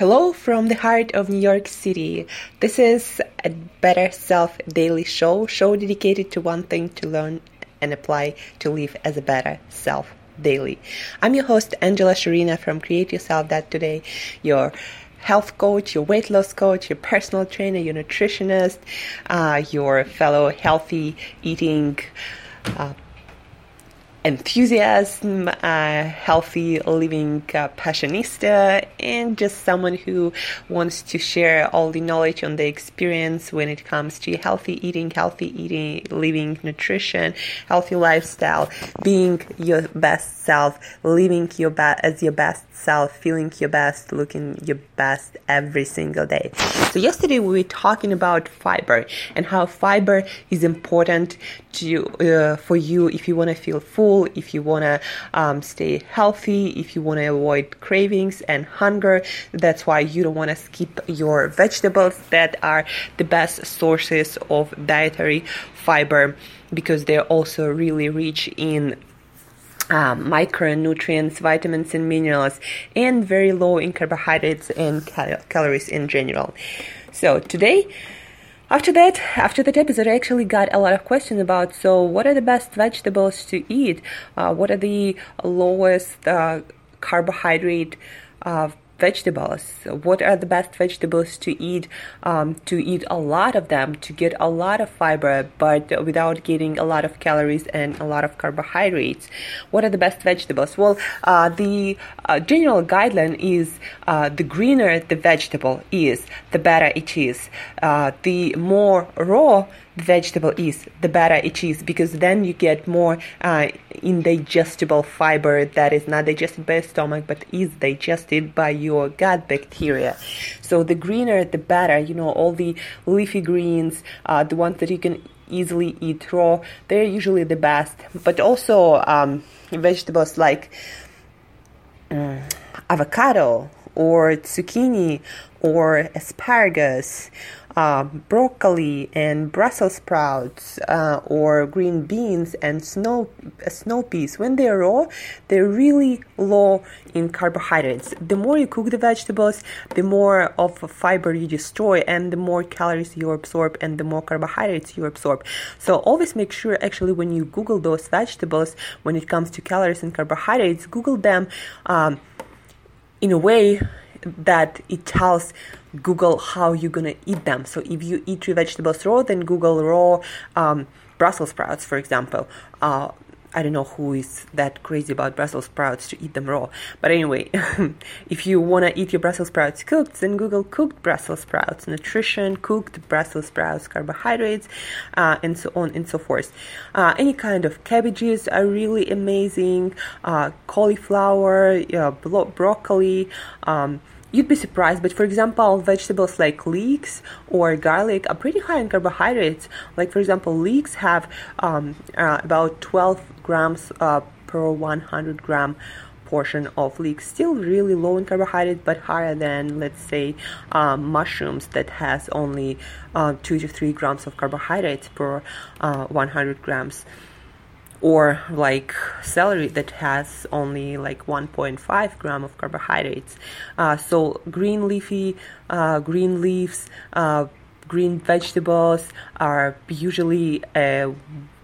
Hello from the heart of New York City. This is a Better Self Daily Show, show dedicated to one thing to learn and apply to live as a better self daily. I'm your host, Angela Sharina from CreateYourself.Today, your health coach, your weight loss coach, your personal trainer, your nutritionist, uh, your fellow healthy eating uh, enthusiasm, uh, healthy living uh, passionista, and just someone who wants to share all the knowledge on the experience when it comes to healthy eating, healthy eating, living, nutrition, healthy lifestyle, being your best self, living your best as your best self, feeling your best, looking your best every single day. So yesterday we were talking about fiber and how fiber is important to uh, for you if you want to feel full, if you want to um, stay healthy, if you want to avoid cravings and hunger. That's why you don't want to skip your vegetables that are the best sources of dietary fiber because they're also really rich in um, micronutrients, vitamins, and minerals, and very low in carbohydrates and cal- calories in general. So today, after that, after that episode, I actually got a lot of questions about so what are the best vegetables to eat? Uh, what are the lowest uh, carbohydrate uh, vegetables. What are the best vegetables to eat? Um, to eat a lot of them to get a lot of fiber, but without getting a lot of calories and a lot of carbohydrates. What are the best vegetables? Well, uh, the uh, general guideline is uh, the greener the vegetable is, the better it is. Uh, the more raw vegetable is, the better it is because then you get more uh, indigestible fiber that is not digested by your stomach but is digested by your gut bacteria. So the greener, the better. You know, all the leafy greens, uh, the ones that you can easily eat raw, they're usually the best. But also um, vegetables like um, avocado or zucchini or asparagus uh, broccoli and Brussels sprouts uh, or green beans and snow snow peas. When they're raw they're really low in carbohydrates. The more you cook the vegetables the more of fiber you destroy and the more calories you absorb and the more carbohydrates you absorb. So always make sure actually when you google those vegetables when it comes to calories and carbohydrates google them um, in a way that it tells Google how you're gonna eat them. So if you eat three vegetables raw, then Google raw um, Brussels sprouts, for example. Uh, I don't know who is that crazy about Brussels sprouts to eat them raw. But anyway, if you want to eat your Brussels sprouts cooked, then Google cooked Brussels sprouts, nutrition, cooked Brussels sprouts, carbohydrates, uh, and so on and so forth. Uh, any kind of cabbages are really amazing. Uh, cauliflower, bro- broccoli. Um, You'd be surprised, but for example, vegetables like leeks or garlic are pretty high in carbohydrates. Like, for example, leeks have um, uh, about 12 grams uh, per 100 gram portion of leeks. Still really low in carbohydrates, but higher than, let's say, um, mushrooms that has only uh, 2 to 3 grams of carbohydrates per uh, 100 grams or like celery that has only like 1.5 gram of carbohydrates. Uh, so green leafy, uh, green leaves, uh, green vegetables are usually a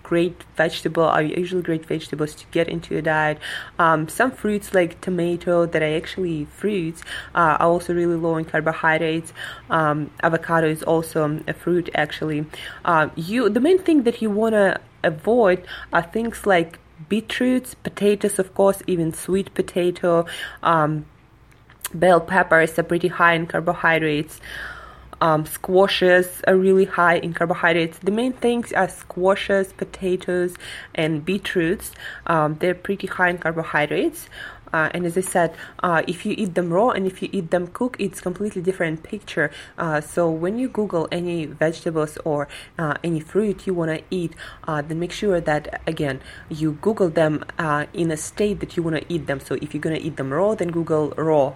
great vegetable are usually great vegetables to get into your diet. Um, some fruits like tomato that are actually fruits uh, are also really low in carbohydrates. Um, avocado is also a fruit actually. Uh, you the main thing that you wanna avoid are things like beetroots, potatoes, of course, even sweet potato. Um, bell peppers are pretty high in carbohydrates. Um, squashes are really high in carbohydrates. The main things are squashes, potatoes, and beetroots. Um, they're pretty high in carbohydrates. Uh, and as I said, uh, if you eat them raw and if you eat them cooked, it's completely different picture. Uh, so when you Google any vegetables or uh, any fruit you want to eat, uh, then make sure that again you Google them uh, in a state that you want to eat them. So if you're gonna eat them raw, then Google raw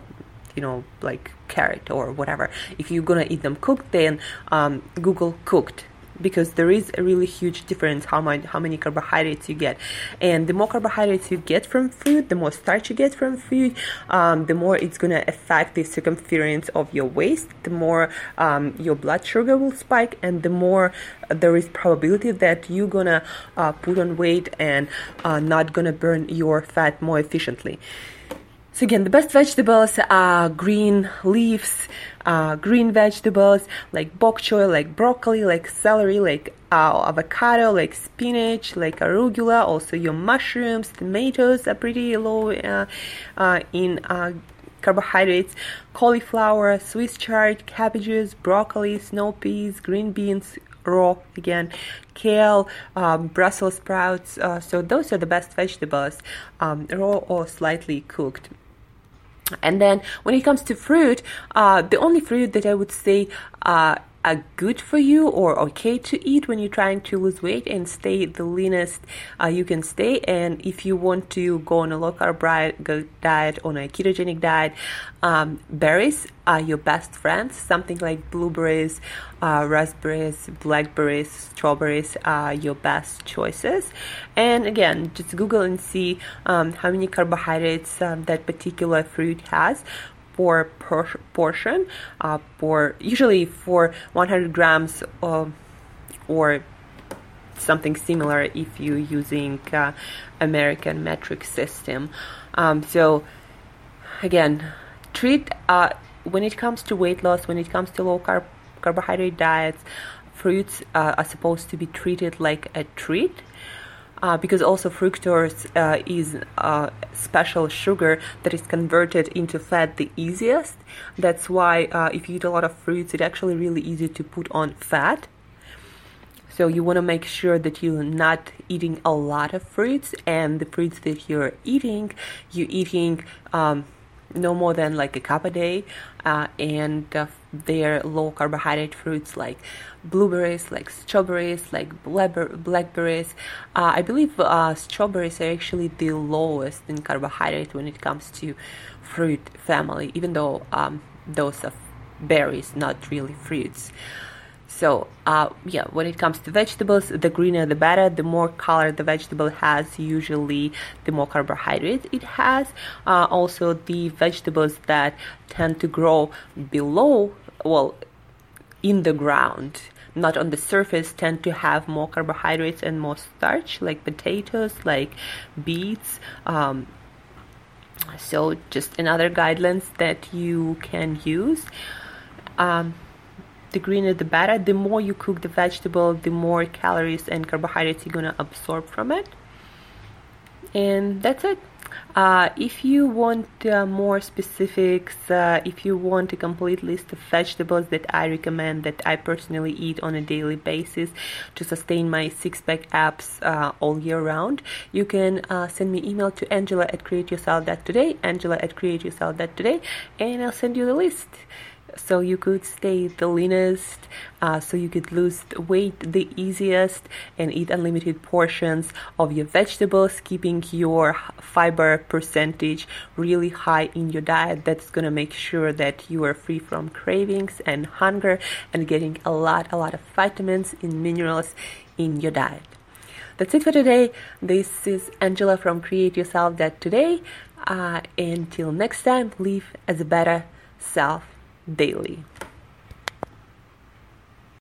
you know like carrot or whatever. If you're gonna eat them cooked then um, google cooked. Because there is a really huge difference how much how many carbohydrates you get. And the more carbohydrates you get from food the more starch you get from food um, the more it's going to affect the circumference of your waist the more um, your blood sugar will spike and the more there is probability that you're going to uh, put on weight and uh, not going to burn your fat more efficiently so again, the best vegetables are green leaves, uh, green vegetables like bok choy, like broccoli, like celery, like uh, avocado, like spinach, like arugula. Also, your mushrooms, tomatoes are pretty low uh, uh in uh, carbohydrates. Cauliflower, Swiss chard, cabbages, broccoli, snow peas, green beans, raw again kale um, brussels sprouts uh, so those are the best vegetables um, raw or slightly cooked and then when it comes to fruit, uh, the only fruit that I would say uh, are good for you or okay to eat when you're trying to lose weight and stay the leanest uh, you can stay. And if you want to go on a low carb diet, on a ketogenic diet, um, berries are your best friends. Something like blueberries, uh, raspberries, blackberries, strawberries are your best choices. And again, just Google and see um, how many carbohydrates um, that particular fruit has for por- portion uh, for usually for 100 grams uh, or something similar if you're using uh, American metric system. Um, so again, treat uh, when it comes to weight loss, when it comes to low carb carbohydrate diets, fruits uh, are supposed to be treated like a treat uh, because also fructose uh, is a special sugar that is converted into fat the easiest. That's why uh, if you eat a lot of fruits, it's actually really easy to put on fat. So you want to make sure that you're not eating a lot of fruits, and the fruits that you're eating, you're eating um, no more than like a cup a day, uh, and uh, they're low carbohydrate fruits like blueberries, like strawberries, like blackberries. Uh, I believe uh, strawberries are actually the lowest in carbohydrate when it comes to fruit family, even though um, those are berries, not really fruits. So, uh, yeah, when it comes to vegetables, the greener the better. The more color the vegetable has, usually the more carbohydrates it has. Uh, also, the vegetables that tend to grow below, well, in the ground, not on the surface, tend to have more carbohydrates and more starch, like potatoes, like beets. Um, so, just another guidelines that you can use. Um, the greener the better. The more you cook the vegetable, the more calories and carbohydrates you're gonna absorb from it. And that's it. Uh, if you want uh, more specifics, uh, if you want a complete list of vegetables that I recommend that I personally eat on a daily basis to sustain my six pack abs uh, all year round, you can uh, send me email to Angela at createyourself.today, Angela at createyourself.today, and I'll send you the list so you could stay the leanest, uh, so you could lose weight the easiest, and eat unlimited portions of your vegetables, keeping your fiber percentage really high in your diet. That's gonna make sure that you are free from cravings and hunger, and getting a lot, a lot of vitamins and minerals in your diet. That's it for today. This is Angela from CreateYourself.Today. Uh, until next time, live as a better self daily.